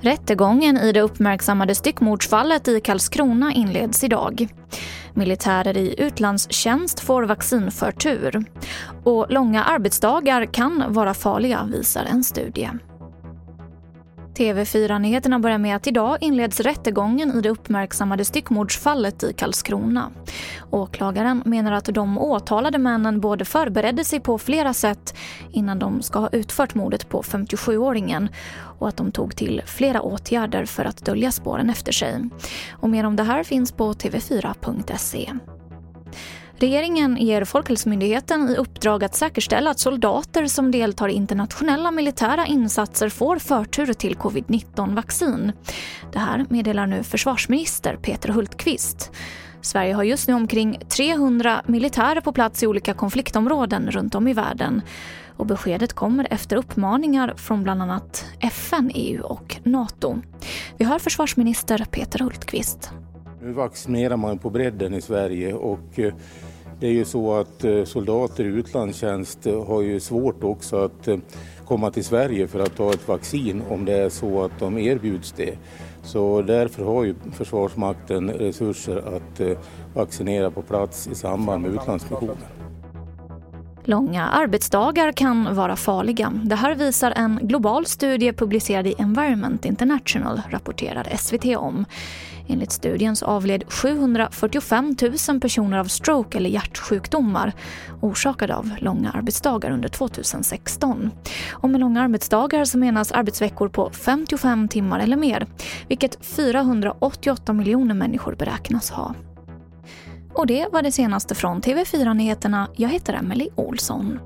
Rättegången i det uppmärksammade styckmordsfallet i Karlskrona inleds idag. Militärer i utlandstjänst får vaccinförtur. Och långa arbetsdagar kan vara farliga, visar en studie. TV4-nyheterna börjar med att idag inleds rättegången i det uppmärksammade styckmordsfallet i Karlskrona. Åklagaren menar att de åtalade männen både förberedde sig på flera sätt innan de ska ha utfört mordet på 57-åringen och att de tog till flera åtgärder för att dölja spåren efter sig. Och mer om det här finns på tv4.se. Regeringen ger Folkhälsomyndigheten i uppdrag att säkerställa att soldater som deltar i internationella militära insatser får förtur till covid-19-vaccin. Det här meddelar nu försvarsminister Peter Hultqvist. Sverige har just nu omkring 300 militärer på plats i olika konfliktområden runt om i världen. Och beskedet kommer efter uppmaningar från bland annat FN, EU och Nato. Vi hör försvarsminister Peter Hultqvist. Nu vaccinerar man på bredden i Sverige och eh, det är ju så att eh, soldater i utlandstjänst eh, har ju svårt också att komma till Sverige för att ta ett vaccin om det är så att de erbjuds det. Så därför har ju Försvarsmakten resurser att vaccinera på plats i samband med utlandsmissioner. Långa arbetsdagar kan vara farliga. Det här visar en global studie publicerad i Environment International, rapporterar SVT om. Enligt studien så avled 745 000 personer av stroke eller hjärtsjukdomar orsakade av långa arbetsdagar under 2016. Och med långa arbetsdagar så menas arbetsveckor på 55 timmar eller mer, vilket 488 miljoner människor beräknas ha. Och det var det senaste från TV4 Nyheterna. Jag heter Emily Olsson.